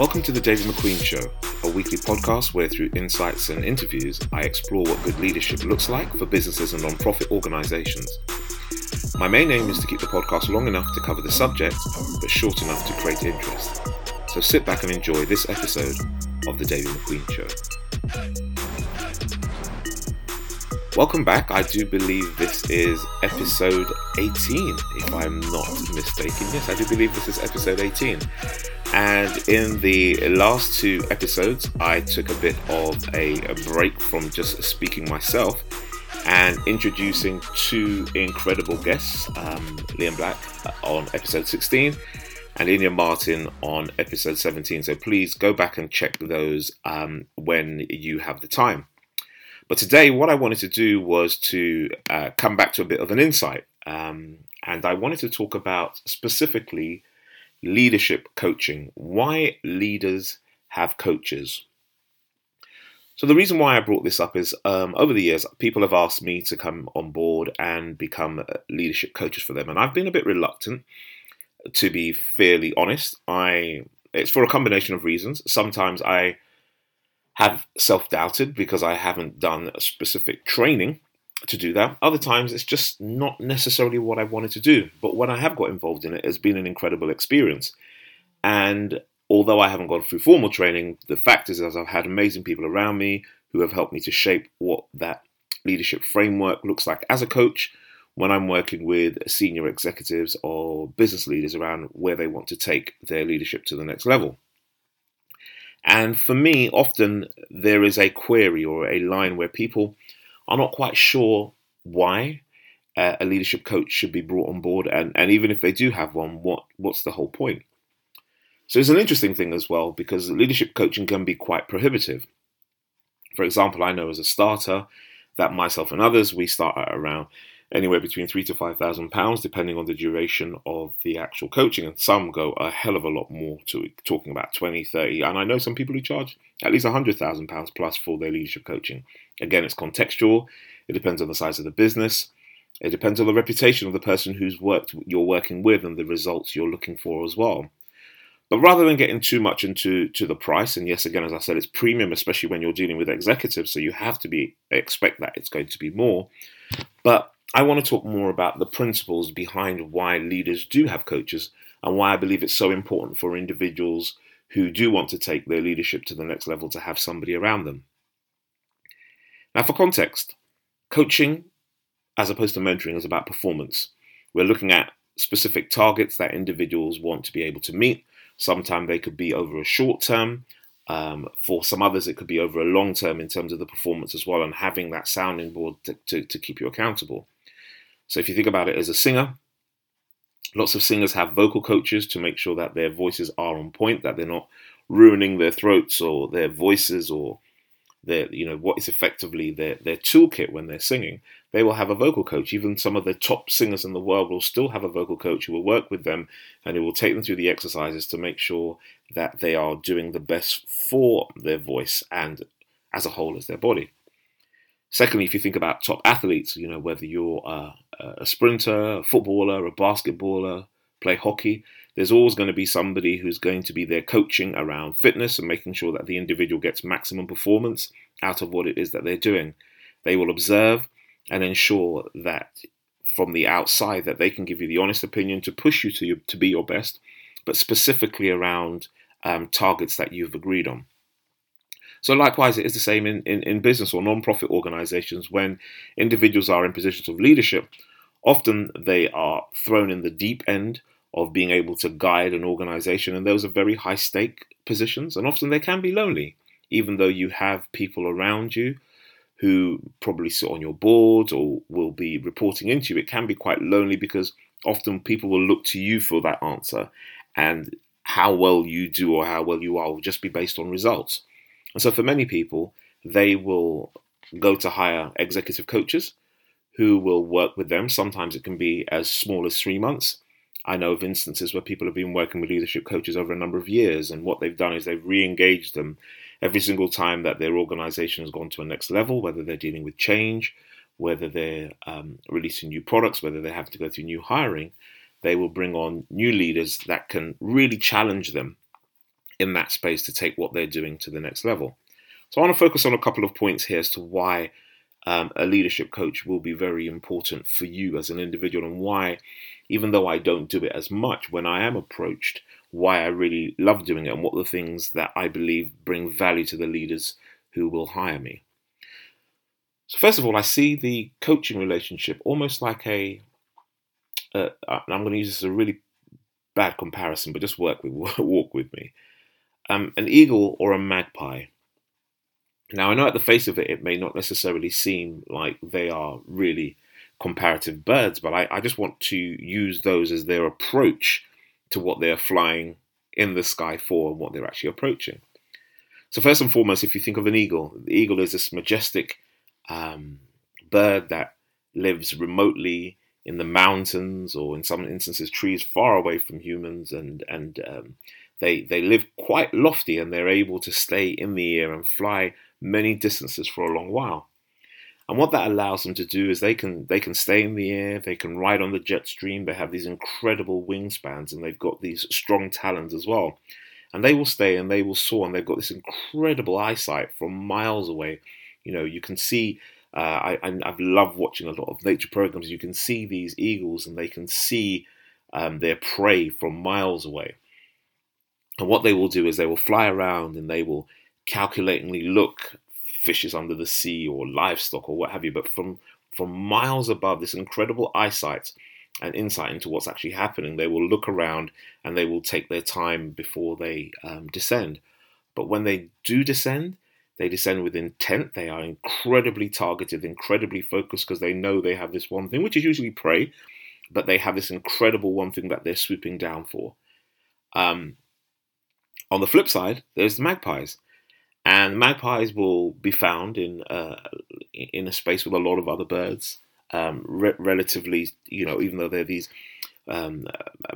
Welcome to the David McQueen Show, a weekly podcast where through insights and interviews I explore what good leadership looks like for businesses and non-profit organizations. My main aim is to keep the podcast long enough to cover the subject, but short enough to create interest. So sit back and enjoy this episode of the David McQueen Show. Welcome back. I do believe this is episode 18, if I'm not mistaken. Yes, I do believe this is episode 18. And in the last two episodes, I took a bit of a, break from just speaking myself and introducing two incredible guests um, Liam Black uh, on episode 16 and Inya Martin on episode 17. So please go back and check those um, when you have the time. But today, what I wanted to do was to uh, come back to a bit of an insight. Um, and I wanted to talk about specifically leadership coaching. Why leaders have coaches. So, the reason why I brought this up is um, over the years, people have asked me to come on board and become uh, leadership coaches for them. And I've been a bit reluctant, to be fairly honest. I It's for a combination of reasons. Sometimes I have self doubted because I haven't done a specific training to do that. Other times it's just not necessarily what I wanted to do. But when I have got involved in it, it's been an incredible experience. And although I haven't gone through formal training, the fact is, as I've had amazing people around me who have helped me to shape what that leadership framework looks like as a coach when I'm working with senior executives or business leaders around where they want to take their leadership to the next level. And for me, often there is a query or a line where people are not quite sure why uh, a leadership coach should be brought on board, and, and even if they do have one, what what's the whole point? So it's an interesting thing as well because leadership coaching can be quite prohibitive. For example, I know as a starter that myself and others we start at around anywhere between three to five thousand pounds, depending on the duration of the actual coaching. And some go a hell of a lot more to talking about 20, 30. And I know some people who charge at least hundred thousand pounds plus for their leadership coaching. Again, it's contextual. It depends on the size of the business. It depends on the reputation of the person who's worked you're working with and the results you're looking for as well. But rather than getting too much into to the price, and yes, again, as I said, it's premium, especially when you're dealing with executives, so you have to be expect that it's going to be more. But I want to talk more about the principles behind why leaders do have coaches and why I believe it's so important for individuals who do want to take their leadership to the next level to have somebody around them. Now, for context, coaching as opposed to mentoring is about performance. We're looking at specific targets that individuals want to be able to meet. Sometimes they could be over a short term. Um, for some others, it could be over a long term in terms of the performance as well, and having that sounding board to, to, to keep you accountable. So if you think about it as a singer, lots of singers have vocal coaches to make sure that their voices are on point, that they're not ruining their throats or their voices or their, you know, what is effectively their, their toolkit when they're singing. They will have a vocal coach. Even some of the top singers in the world will still have a vocal coach who will work with them and who will take them through the exercises to make sure that they are doing the best for their voice and as a whole as their body. Secondly, if you think about top athletes, you know, whether you're a, a sprinter, a footballer, a basketballer, play hockey, there's always going to be somebody who's going to be there coaching around fitness and making sure that the individual gets maximum performance out of what it is that they're doing. They will observe and ensure that from the outside that they can give you the honest opinion to push you to, your, to be your best, but specifically around um, targets that you've agreed on. So likewise, it is the same in, in, in business or non-profit organizations when individuals are in positions of leadership. Often they are thrown in the deep end of being able to guide an organization, and those are very high stake positions, and often they can be lonely, even though you have people around you who probably sit on your board or will be reporting into you. It can be quite lonely because often people will look to you for that answer, and how well you do or how well you are will just be based on results. And so for many people, they will go to hire executive coaches who will work with them. Sometimes it can be as small as three months. I know of instances where people have been working with leadership coaches over a number of years, and what they've done is they've re engaged them every single time that their organization has gone to a next level, whether they're dealing with change, whether they're um, releasing new products, whether they have to go through new hiring. They will bring on new leaders that can really challenge them in that space to take what they're doing to the next level. So I want to focus on a couple of points here as to why um, a leadership coach will be very important for you as an individual and why, even though I don't do it as much when I am approached, why I really love doing it and what the things that I believe bring value to the leaders who will hire me. So, first of all, I see the coaching relationship almost like a. am going to use this as a really bad comparison, but just work with walk with me. Um, an eagle or a magpie. Now, I know at the face of it, it may not necessarily seem like they are really comparative birds, but I, I just want to use those as their approach to what they're flying in the sky for and what they're actually approaching. So, first and foremost, if you think of an eagle, the eagle is this majestic um, bird that lives remotely in the mountains or, in some instances, trees far away from humans, and and um, they they live quite lofty and they're able to stay in the air and fly many distances for a long while. And what that allows them to do is they can they can stay in the air, they can ride on the jet stream, they have these incredible wingspans, and they've got these strong talons as well. And they will stay and they will soar, and they've got this incredible eyesight from miles away. You know, you can see. Uh, I, I love watching a lot of nature programs. You can see these eagles, and they can see um, their prey from miles away. And what they will do is they will fly around and they will calculatingly look fishes under the sea or livestock or what have you, but from from miles above this incredible eyesight and insight into what's actually happening, they will look around and they will take their time before they um, descend. But when they do descend, they descend with intent. They are incredibly targeted, incredibly focused because they know they have this one thing, which is usually prey, but they have this incredible one thing that they're swooping down for. Um, on the flip side, there's the magpies and magpies will be found in uh, in a space with a lot of other birds. Um, re- relatively, you know, even though they're these um,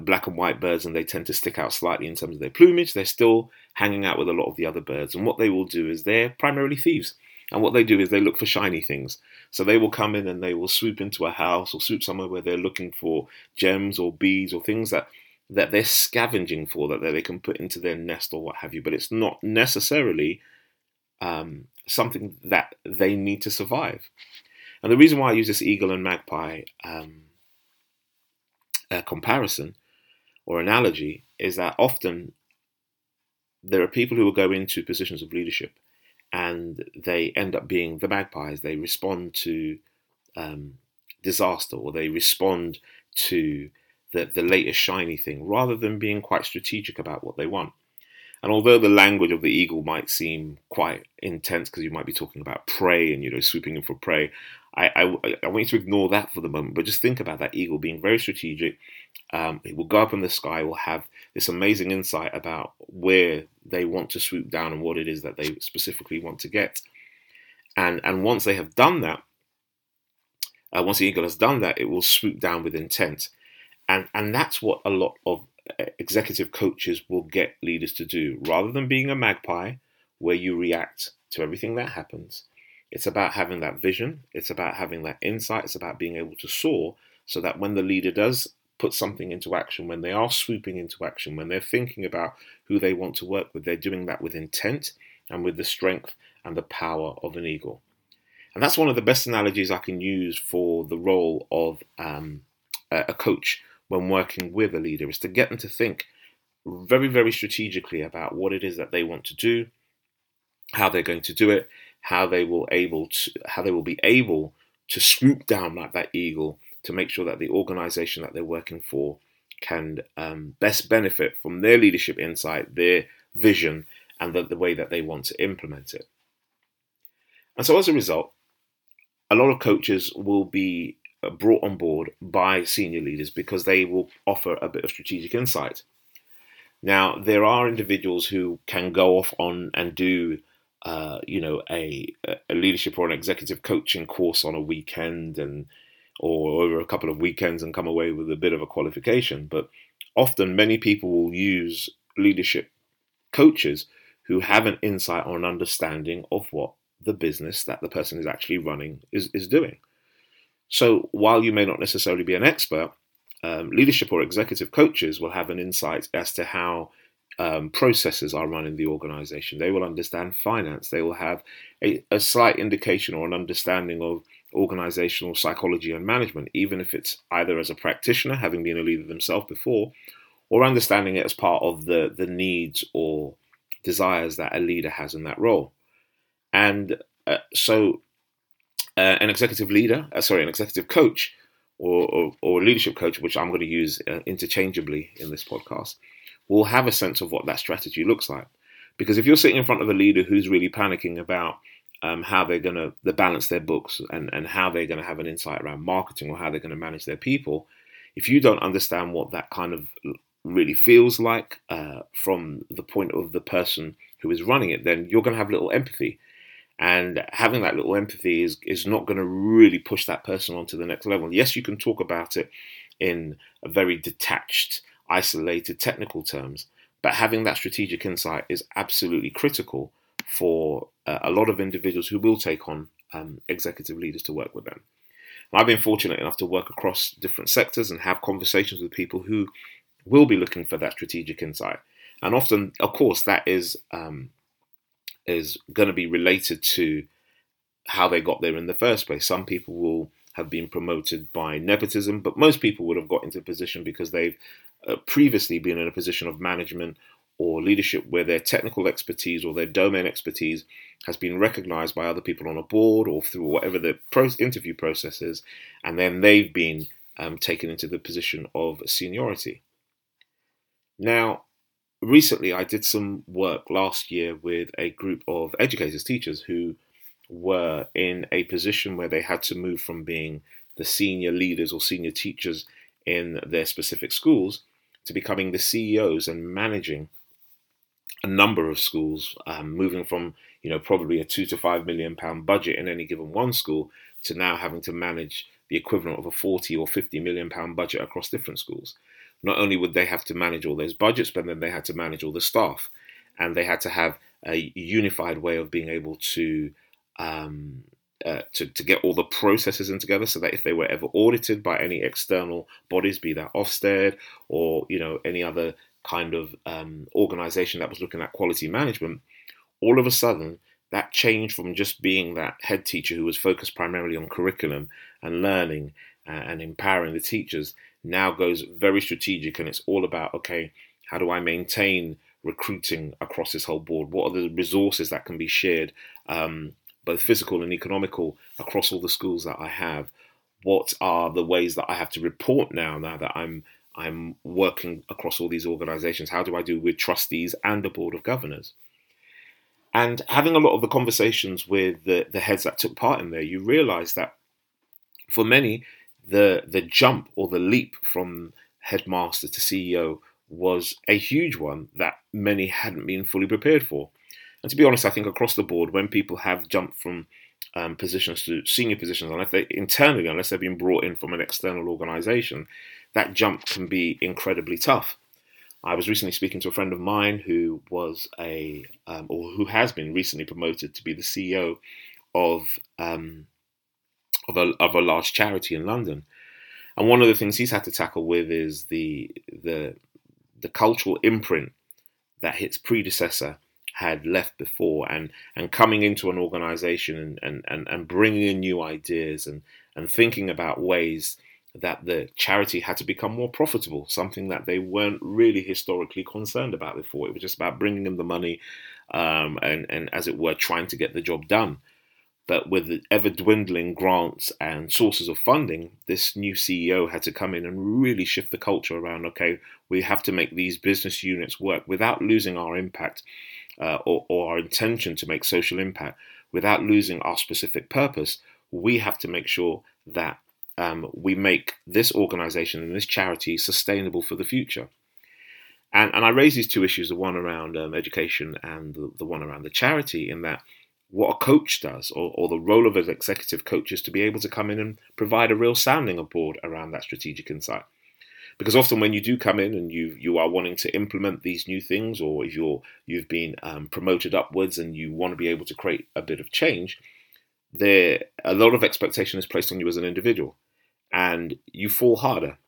black and white birds and they tend to stick out slightly in terms of their plumage, they're still hanging out with a lot of the other birds. And what they will do is they're primarily thieves. And what they do is they look for shiny things. So they will come in and they will swoop into a house or swoop somewhere where they're looking for gems or beads or things that that they're scavenging for that they can put into their nest or what have you. But it's not necessarily um, something that they need to survive. And the reason why I use this eagle and magpie um, uh, comparison or analogy is that often there are people who will go into positions of leadership and they end up being the magpies. They respond to um, disaster or they respond to the, the latest shiny thing rather than being quite strategic about what they want. And although the language of the eagle might seem quite intense because you might be talking about prey and you know swooping in for prey, I, I, I, want you to ignore that for the moment. But just think about that eagle being very strategic. Um, it will go up in the sky, will have this amazing insight about where they want to swoop down and what it is that they specifically want to get. And and once they have done that, uh, once the eagle has done that, it will swoop down with intent. And and that's what a lot of executive coaches will get leaders to do. Rather than being a magpie where you react to everything that happens, it's about having that vision, it's about having that insight, it's about being able to soar so that when the leader does put something into action, when they are swooping into action, when they're thinking about who they want to work with, they're doing that with intent and with the strength and the power of an eagle. And that's one of the best analogies I can use for the role of um, a coach when working with a leader is to get them to think very, very strategically about what it is that they want to do, how they're going to do it, how they will able to how they will be able to swoop down like that eagle to make sure that the organization that they're working for can um, best benefit from their leadership insight, their vision, and the, the way that they want to implement it. And so as a result, a lot of coaches will be brought on board by senior leaders because they will offer a bit of strategic insight. Now, there are individuals who can go off on and do, uh, you know, a, a leadership or an executive coaching course on a weekend and or over a couple of weekends and come away with a bit of a qualification. But often, many people will use leadership coaches who have an insight or an understanding of what the business that the person is actually running is, is doing. So while you may not necessarily be an expert, um, leadership or executive coaches will have an insight as to how um, processes are run in the organization. They will understand finance. They will have a, a slight indication or an understanding of organizational psychology and management, even if it's either as a practitioner, having been a leader themselves before, or understanding it as part of the, the needs or desires that a leader has in that role. And uh, so, uh, an executive leader, uh, sorry, an executive coach or, or, or, leadership coach, which I'm going to use uh, interchangeably in this podcast, will have a sense of what that strategy looks like. Because if you're sitting in front of a leader who's really panicking about um, how they're going to balance their books and, and how they're going to have an insight around marketing or how they're going to manage their people, if you don't understand what that kind of really feels like uh, from the point of the person who is running it, then you're going to have little empathy. And having that little empathy is, is not going to really push that person on to the next level. Yes, you can talk about it in a very detached, isolated technical terms, but having that strategic insight is absolutely critical for uh, a lot of individuals who will take on um, executive leaders to work with them. I've been fortunate enough to work across different sectors and have conversations with people who will be looking for that strategic insight. And often, of course, that is um, is going to be related to how they got there in the first place. Some people will have been promoted by nepotism, but most people would have got into a position because they've uh, previously been in a position of management or leadership where their technical expertise or their domain expertise has been recognized by other people on a board or through whatever the interview process is, and then they've been um, taken into the position of seniority. Now, recently I did some work last year with a group of educators, teachers who were in a position where they had to move from being the senior leaders or senior teachers in their specific schools to becoming the CEOs and managing a number of schools, um, moving from you know probably a two to five million pound budget in any given one school to now having to manage the equivalent of a 40 or 50 million pound budget across different schools. Not only would they have to manage all those budgets, but then they had to manage all the staff, and they had to have a unified way of being able to um, uh, to, to get all the processes in together so that if they were ever audited by any external bodies, be that Ofsted or you know any other kind of um, organization that was looking at quality management, all of a sudden that changed from just being that head teacher who was focused primarily on curriculum and learning uh, and empowering the teachers now goes very strategic and it's all about okay, how do I maintain recruiting across this whole board? What are the resources that can be shared, um, both physical and economical, across all the schools that I have? What are the ways that I have to report now? Now that I'm I'm working across all these organizations. How do I do with trustees and the board of governors? And having a lot of the conversations with the, the heads that took part in there, you realize that for many, the the jump or the leap from headmaster to CEO was a huge one that many hadn't been fully prepared for. And to be honest, I think across the board, when people have jumped from um, positions to senior positions, unless they internally, unless they've been brought in from an external organization, that jump can be incredibly tough. I was recently speaking to a friend of mine who was a, um, or who has been recently promoted to be the CEO of um, of a of a large charity in London, and one of the things he's had to tackle with is the the the cultural imprint that his predecessor had left before, and and coming into an organisation and, and and and bringing in new ideas and and thinking about ways that the charity had to become more profitable, something that they weren't really historically concerned about before. It was just about bringing in the money um, and, and, as it were, trying to get the job done. But with the ever dwindling grants and sources of funding, this new CEO had to come in and really shift the culture around okay, we have to make these business units work without losing our impact uh, or, or our intention to make social impact, without losing our specific purpose. We have to make sure that um, we make this organization and this charity sustainable for the future. And, and I raise these two issues the one around um, education and the, the one around the charity, in that what a coach does, or, or the role of an executive coach, is to be able to come in and provide a real sounding board around that strategic insight. Because often when you do come in and you you are wanting to implement these new things, or if you're you've been um, promoted upwards and you want to be able to create a bit of change, there a lot of expectation is placed on you as an individual, and you fall harder.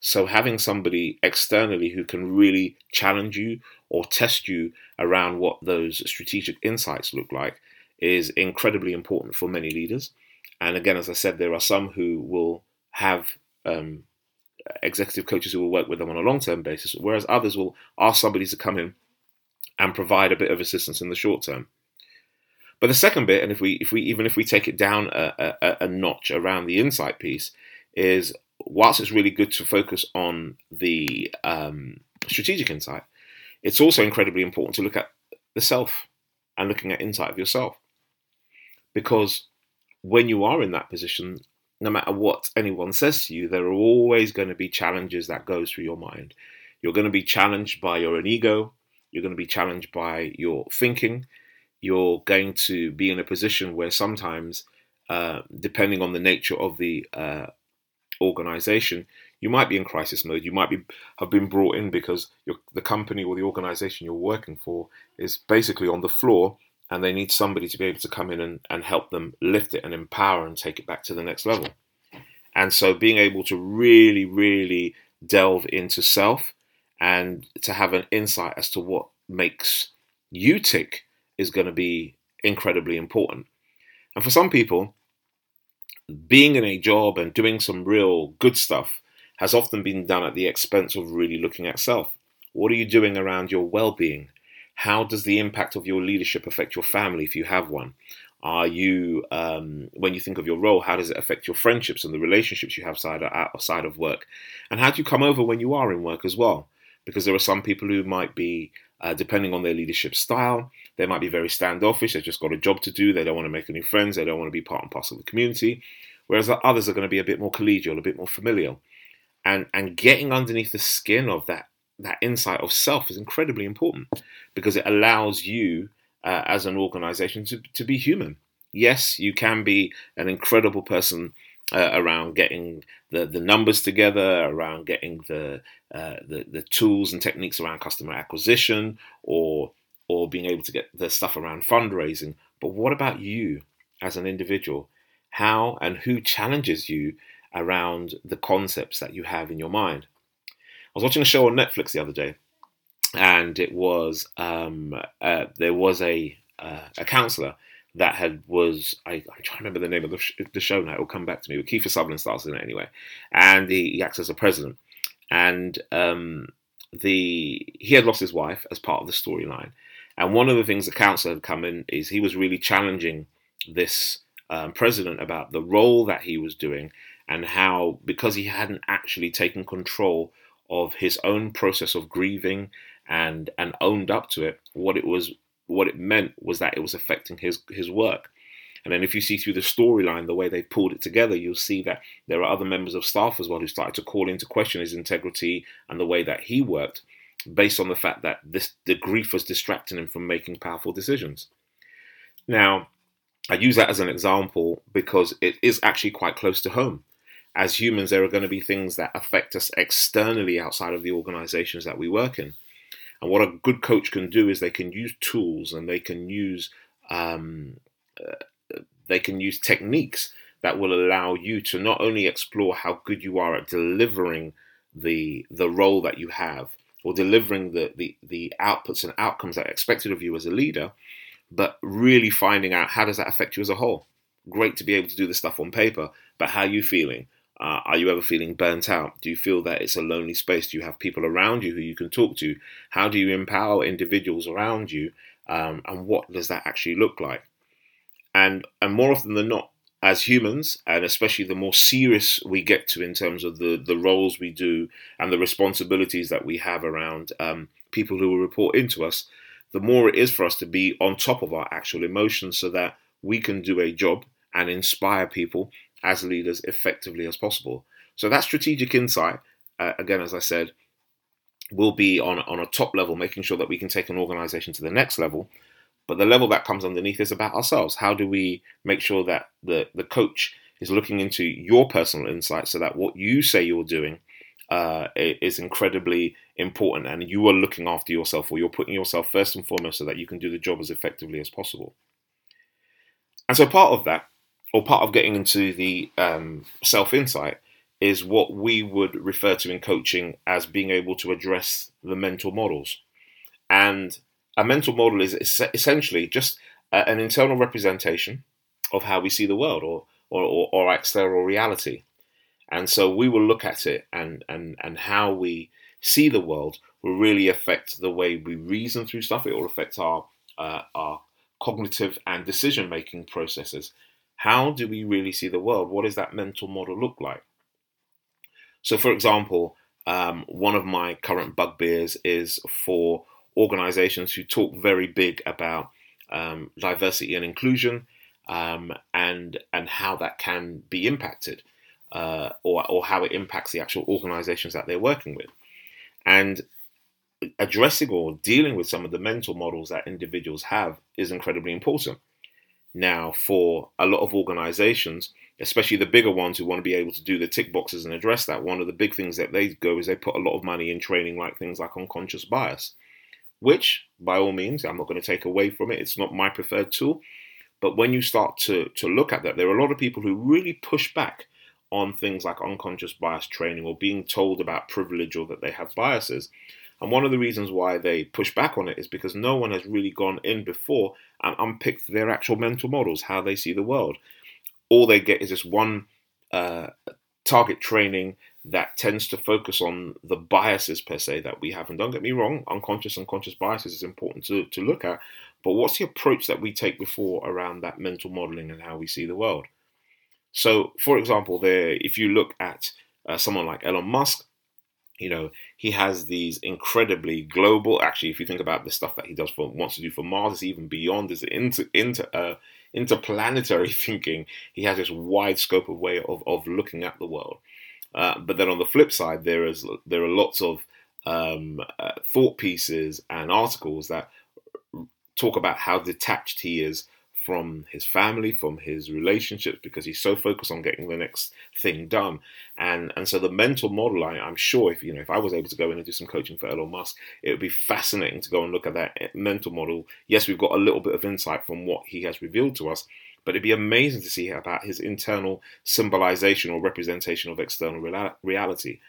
So having somebody externally who can really challenge you or test you around what those strategic insights look like is incredibly important for many leaders. And again, as I said, there are some who will have um, executive coaches who will work with them on a long term basis, whereas others will ask somebody to come in and provide a bit of assistance in the short term. But the second bit, and if we, if we even if we take it down a, a, a notch around the insight piece, is whilst it's really good to focus on the um, strategic insight, it's also incredibly important to look at the self and looking at insight of yourself. Because when you are in that position, no matter what anyone says to you, there are always going to be challenges that go through your mind. You're going to be challenged by your own ego. You're going to be challenged by your thinking. You're going to be in a position where sometimes, uh, depending on the nature of the uh, organization, you might be in crisis mode. You might be have been brought in because the company or the organization you're working for is basically on the floor and they need somebody to be able to come in and, and help them lift it and empower and take it back to the next level. And so being able to really, really delve into self and to have an insight as to what makes you tick is going to be incredibly important. And for some people, being in a job and doing some real good stuff has often been done at the expense of really looking at self. What are you doing around your well being? How does the impact of your leadership affect your family if you have one? Are you, um, when you think of your role, how does it affect your friendships and the relationships you have outside, outside of work? And how do you come over when you are in work as well? Because there are some people who might be, uh, depending on their leadership style, they might be very standoffish. They've just got a job to do. They don't want to make any friends. They don't want to be part and parcel of the community. Whereas others are going to be a bit more collegial, a bit more familial and and getting underneath the skin of that that insight of self is incredibly important because it allows you uh, as an organization to, to be human. Yes you can be an incredible person uh, around getting the, the numbers together around getting the, uh, the the tools and techniques around customer acquisition or or being able to get the stuff around fundraising. But what about you as an individual? How and who challenges you around the concepts that you have in your mind. I was watching a show on Netflix the other day, and it was um, uh, there was a uh, a counselor that had was I, am trying to remember the name of the, sh- the show now. It will come back to me. But Kiefer Sutherland stars in it anyway, and he, he acts as a president. And um, the he had lost his wife as part of the storyline, and one of the things the counselor had come in is he was really challenging this um, president about the role that he was doing and how because he hadn't actually taken control of his own process of grieving and and owned up to it what it was what it meant was that it was affecting his his work. And then if you see through the storyline the way they pulled it together you'll see that there are other members of staff as well who started to call into question his integrity and the way that he worked based on the fact that this the grief was distracting him from making powerful decisions. Now I use that as an example because it is actually quite close to home as humans, there are going to be things that affect us externally outside of the organizations that we work in. And what a good coach can do is they can use tools and they can use um, uh, they can use techniques that will allow you to not only explore how good you are at delivering the the role that you have or delivering the, the, the outputs and outcomes that are expected of you as a leader, but really finding out how does that affect you as a whole. Great to be able to do the stuff on paper, but how are you feeling? Uh, are you ever feeling burnt out? Do you feel that it's a lonely space? Do you have people around you who you can talk to? How do you empower individuals around you? Um, and what does that actually look like? And and more often than not, as humans, and especially the more serious we get to in terms of the the roles we do and the responsibilities that we have around um, people who will report into us, the more it is for us to be on top of our actual emotions, so that we can do a job and inspire people as leaders effectively as possible. So that strategic insight, uh, again, as I said, will be on on a top level, making sure that we can take an organization to the next level. But the level that comes underneath is about ourselves. How do we make sure that the the coach is looking into your personal insight so that what you say you're doing uh, is incredibly important and you are looking after yourself or you're putting yourself first and foremost so that you can do the job as effectively as possible. And so part of that or part of getting into the um, self insight is what we would refer to in coaching as being able to address the mental models. And a mental model is essentially just an internal representation of how we see the world or, or, or, or external reality. And so we will look at it and, and, and how we see the world will really affect the way we reason through stuff. It will affect our, uh, our cognitive and decision making processes. How do we really see the world? What does that mental model look like? So, for example, um, one of my current bugbears is for organizations who talk very big about um, diversity and inclusion um, and and how that can be impacted uh, or, or how it impacts the actual organizations that they're working with. And addressing or dealing with some of the mental models that individuals have is incredibly important. Now, for a lot of organizations, especially the bigger ones who want to be able to do the tick boxes and address that, one of the big things that they go is they put a lot of money in training like things like unconscious bias, which by all means, I'm not going to take away from it. It's not my preferred tool. But when you start to, to look at that, there are a lot of people who really push back on things like unconscious bias training or being told about privilege or that they have biases. And one of the reasons why they push back on it is because no one has really gone in before and unpicked their actual mental models, how they see the world all they get is this one uh, target training that tends to focus on the biases per se that we have. And don't get me wrong, unconscious and conscious biases is important to, to look at. But what's the approach that we take before around that mental modeling and how we see the world? So, for example, there, if you look at uh, someone like Elon Musk, you know, he has these incredibly global. Actually, if you think about the stuff that he does for wants to do for Mars, is even beyond his inter, inter uh, interplanetary thinking. He has this wide scope of way of, of looking at the world. Uh, but then on the flip side, there is there are lots of um, uh, thought pieces and articles that talk about how detached he is from his family, from his relationships, because he's so focused on getting the next thing done. And and so the mental model, I, am sure, if you know, if I was able to go in and do some coaching for Elon Musk, it would be fascinating to go and look at that eh, mental model. Yes, we've got a little bit of insight from what he has revealed to us, but it'd be amazing to see about his internal symbolization or representation of external reality.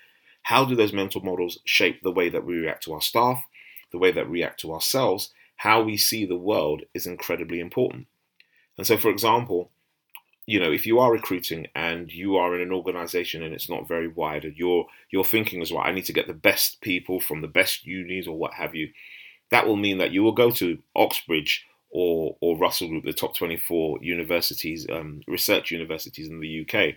How do those mental models shape the way that we react to our staff, the way that we react to ourselves? How we see the world is incredibly important. And so, for example, you know, if you are recruiting and you are in an organization and it's not very wide, and you're you're thinking as well, I need to get the best people from the best unis or what have you, that will mean that you will go to Oxbridge or or Russell Group, the top 24 universities, um, research universities in the UK.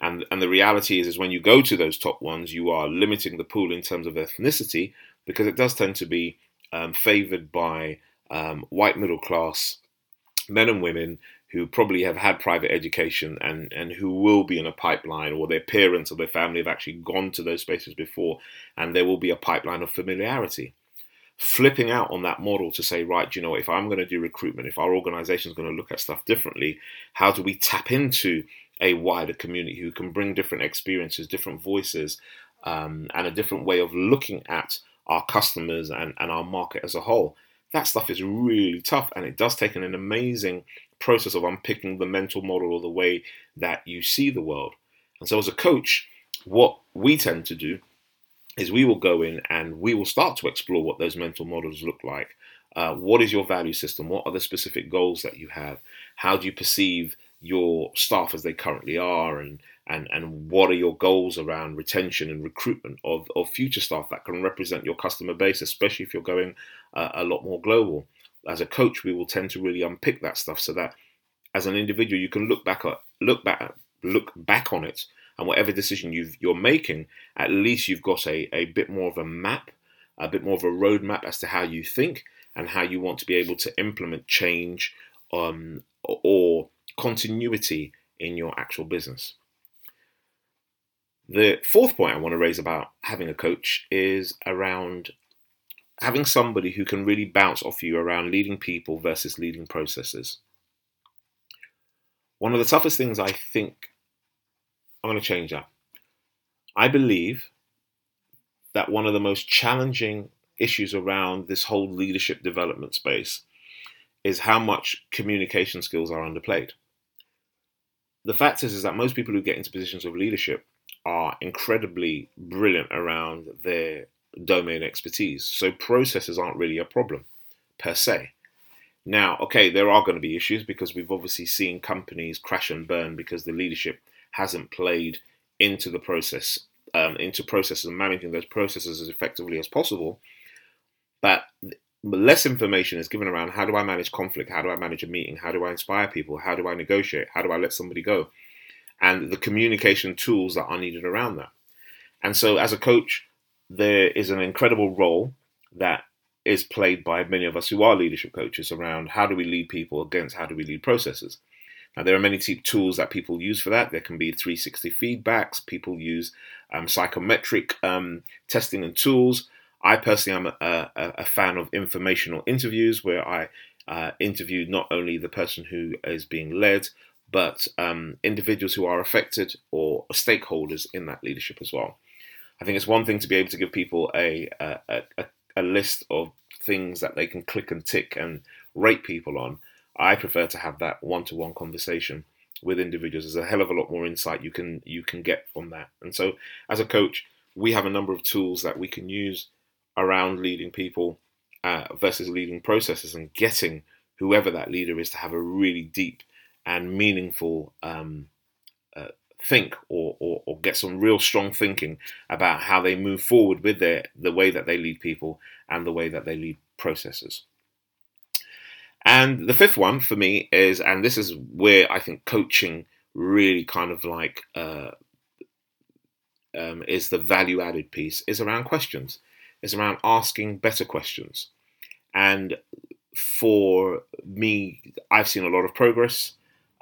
And and the reality is, is when you go to those top ones, you are limiting the pool in terms of ethnicity because it does tend to be um, favoured by um, white middle class men and women who probably have had private education and, and who will be in a pipeline, or their parents or their family have actually gone to those spaces before, and there will be a pipeline of familiarity. Flipping out on that model to say, right, you know, if I'm going to do recruitment, if our organization is going to look at stuff differently, how do we tap into a wider community who can bring different experiences, different voices, um, and a different way of looking at our customers and, and our market as a whole? That stuff is really tough and it does take an, an amazing process of unpicking the mental model or the way that you see the world. And so, as a coach, what we tend to do is we will go in and we will start to explore what those mental models look like. Uh, what is your value system? What are the specific goals that you have? How do you perceive your staff as they currently are? And and and what are your goals around retention and recruitment of, of future staff that can represent your customer base, especially if you're going uh, a lot more global. As a coach, we will tend to really unpick that stuff so that as an individual you can look back at look back look back on it and whatever decision you are making, at least you've got a, a bit more of a map, a bit more of a roadmap as to how you think and how you want to be able to implement change um, or continuity in your actual business. The fourth point I want to raise about having a coach is around having somebody who can really bounce off you around leading people versus leading processes. One of the toughest things I think, I'm going to change that. I believe that one of the most challenging issues around this whole leadership development space is how much communication skills are underplayed. The fact is, is that most people who get into positions of leadership are incredibly brilliant around their domain expertise. So processes aren't really a problem per se. Now, okay, there are going to be issues because we've obviously seen companies crash and burn because the leadership hasn't played into the process, um, into processes and managing those processes as effectively as possible. Less information is given around how do I manage conflict? How do I manage a meeting? How do I inspire people? How do I negotiate? How do I let somebody go? And the communication tools that are needed around that. And so, as a coach, there is an incredible role that is played by many of us who are leadership coaches around how do we lead people against how do we lead processes. Now, there are many tools that people use for that. There can be 360 feedbacks. People use um, psychometric um, testing and tools. I personally am a, a, a, fan of informational interviews where I uh, interview not only the person who is being led, but um, individuals who are affected or stakeholders in that leadership as well. I think it's one thing to be able to give people a, a, a, a list of things that they can click and tick and rate people on. I prefer to have that one-to-one conversation with individuals. There's a hell of a lot more insight you can you can get from that. And so, as a coach, we have a number of tools that we can use around leading people uh, versus leading processes and getting whoever that leader is to have a really deep and meaningful um, uh, think or, or, or, get some real strong thinking about how they move forward with their the way that they lead people and the way that they lead processes. And the fifth one for me is, and this is where I think coaching really kind of like uh, um, is the value added piece, is around questions, is around asking better questions. And for me, I've seen a lot of progress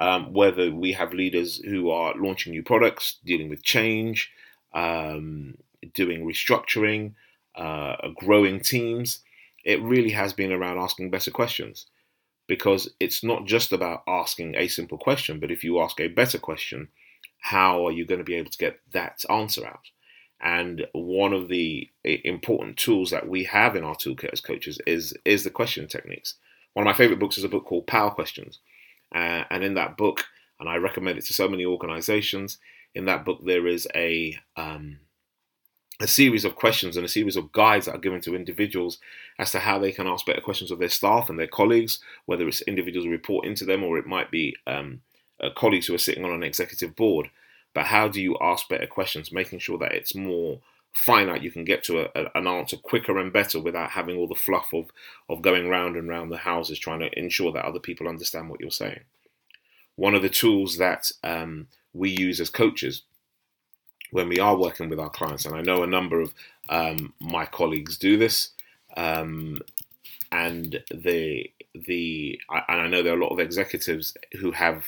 um, whether we have leaders who are launching new products, dealing with change, um, doing restructuring, uh, growing teams. It really has been around asking better questions because it's not just about asking a simple question, but if you ask a better question, how are you going to be able to get that answer out? And one of the important tools that we have in our toolkit as coaches is is the question techniques. One of my favorite books is a book called Power Questions, uh, and in that book, and I recommend it to so many organizations, in that book there is a um, a series of questions and a series of guides that are given to individuals as to how they can ask better questions of their staff and their colleagues, whether it's individuals reporting to them or it might be um, uh, colleagues who are sitting on an executive board. But how do you ask better questions, making sure that it's more finite, you can get to a, a, an answer quicker and better without having all the fluff of, of going round and round the houses trying to ensure that other people understand what you're saying. One of the tools that um, we use as coaches when we are working with our clients, and I know a number of um, my colleagues do this, um, and the the and I know there are a lot of executives who have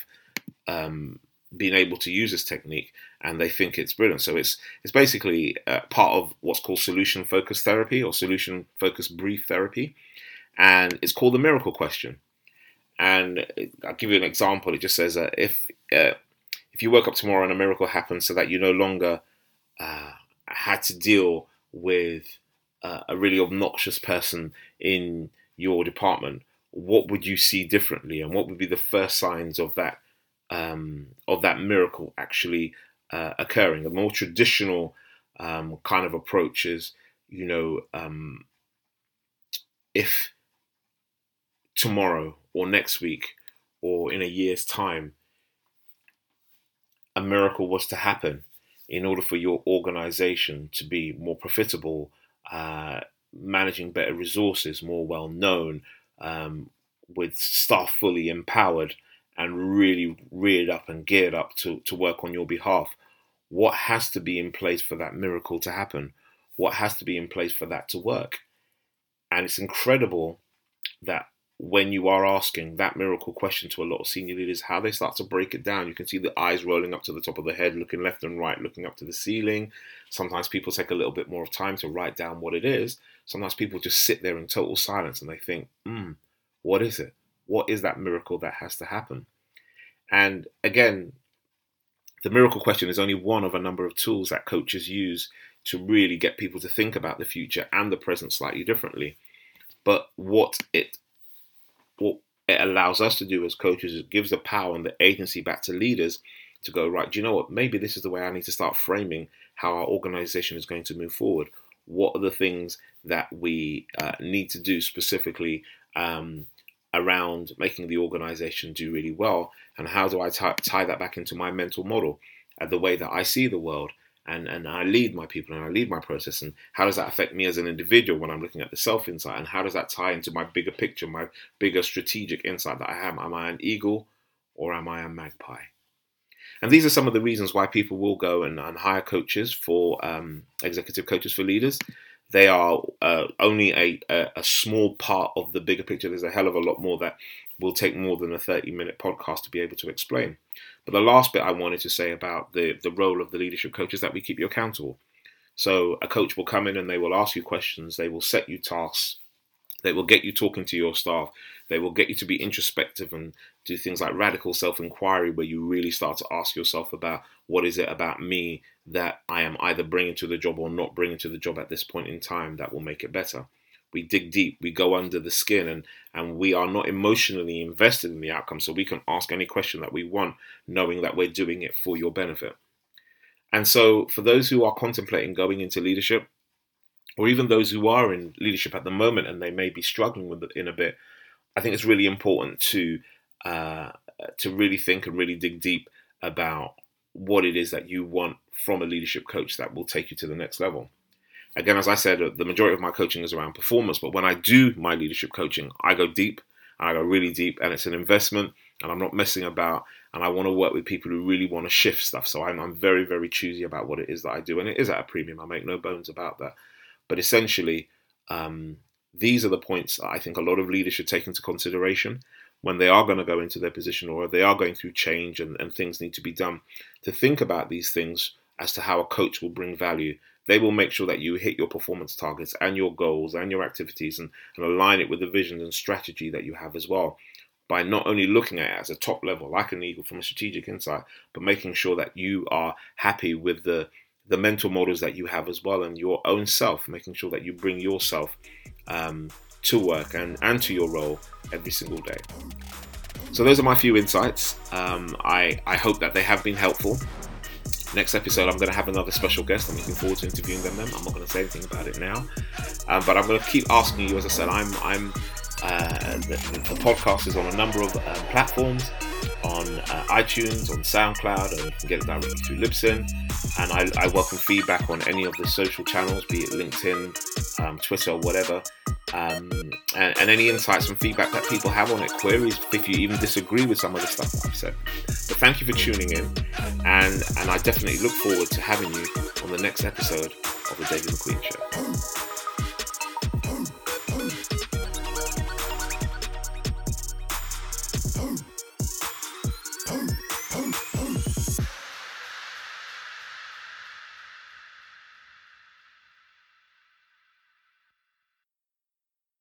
um, been able to use this technique and they think it's brilliant. So it's it's basically uh, part of what's called solution focused therapy or solution focused brief therapy, and it's called the miracle question. And I'll give you an example. It just says uh, if uh, if you woke up tomorrow and a miracle happened, so that you no longer uh, had to deal with uh, a really obnoxious person in your department, what would you see differently, and what would be the first signs of that um, of that miracle actually uh, occurring. A more traditional um, kind of approach is, you know, um, if tomorrow or next week or in a year's time a miracle was to happen in order for your organization to be more profitable, uh, managing better resources, more well known, um, with staff fully empowered, and really reared up and geared up to, to work on your behalf. What has to be in place for that miracle to happen? What has to be in place for that to work? And it's incredible that when you are asking that miracle question to a lot of senior leaders, how they start to break it down. You can see the eyes rolling up to the top of the head, looking left and right, looking up to the ceiling. Sometimes people take a little bit more of time to write down what it is. Sometimes people just sit there in total silence and they think, hmm, what is it? What is that miracle that has to happen? And again, the miracle question is only one of a number of tools that coaches use to really get people to think about the future and the present slightly differently. But what it what it allows us to do as coaches is gives the power and the agency back to leaders to go, right, do you know what? Maybe this is the way I need to start framing how our organization is going to move forward. What are the things that we uh, need to do specifically um, around making the organization do really well? And how do I t- tie that back into my mental model and the way that I see the world? And, and I lead my people and I lead my process. And how does that affect me as an individual when I'm looking at the self insight? And how does that tie into my bigger picture, my bigger strategic insight that I have? Am I an eagle or am I a magpie? And these are some of the reasons why people will go and, and hire coaches for um, executive coaches for leaders. They are uh, only a, a, a, small part of the bigger picture. There's a hell of a lot more that will take more than a 30 minute podcast to be able to explain. But the last bit I wanted to say about the, the role of the leadership coach is that we keep you accountable. So a coach will come in and they will ask you questions, they will set you tasks, they will get you talking to your staff. They will get you to be introspective and do things like radical self inquiry, where you really start to ask yourself about what is it about me that I am either bringing to the job or not bringing to the job at this point in time that will make it better. We dig deep, we go under the skin, and, and we are not emotionally invested in the outcome. So we can ask any question that we want, knowing that we're doing it for your benefit. And so, for those who are contemplating going into leadership, or even those who are in leadership at the moment and they may be struggling with it in a bit, I think it's really important to uh, to really think and really dig deep about what it is that you want from a leadership coach that will take you to the next level. Again, as I said, uh, the majority of my coaching is around performance, but when I do my leadership coaching, I go deep and I go really deep, and it's an investment, and I'm not messing about, and I want to work with people who really want to shift stuff. So I'm, I'm very, very choosy about what it is that I do, and it is at a premium. I make no bones about that. But essentially, um, these are the points that I think a lot of leaders should take into consideration when they are going to go into their position or they are going through change and, and things need to be done to think about these things as to how a coach will bring value. They will make sure that you hit your performance targets and your goals and your activities and, and align it with the vision and strategy that you have as well by not only looking at it as a top level, like an eagle from a strategic insight, but making sure that you are happy with the the mental models that you have as well and your own self, making sure that you bring yourself um, to work and, and to your role every single day. So those are my few insights. Um, I, I hope that they have been helpful. Next episode, I'm going to have another special guest. I'm looking forward to interviewing them. I'm not going to say anything about it now, um, but I'm going to keep asking you. As I said, I'm I'm uh, the, the, podcast is on a number of uh, platforms on uh, iTunes, on SoundCloud, and you can get it directly through Libsyn. And I, I, welcome feedback on any of the social channels, be it LinkedIn, um, Twitter, or whatever. Um, and, and, any insights and feedback that people have on it, queries, if you even disagree with some of the stuff that I've said. But thank you for tuning in, and, and I definitely look forward to having you on the next episode of The David McQueen Show.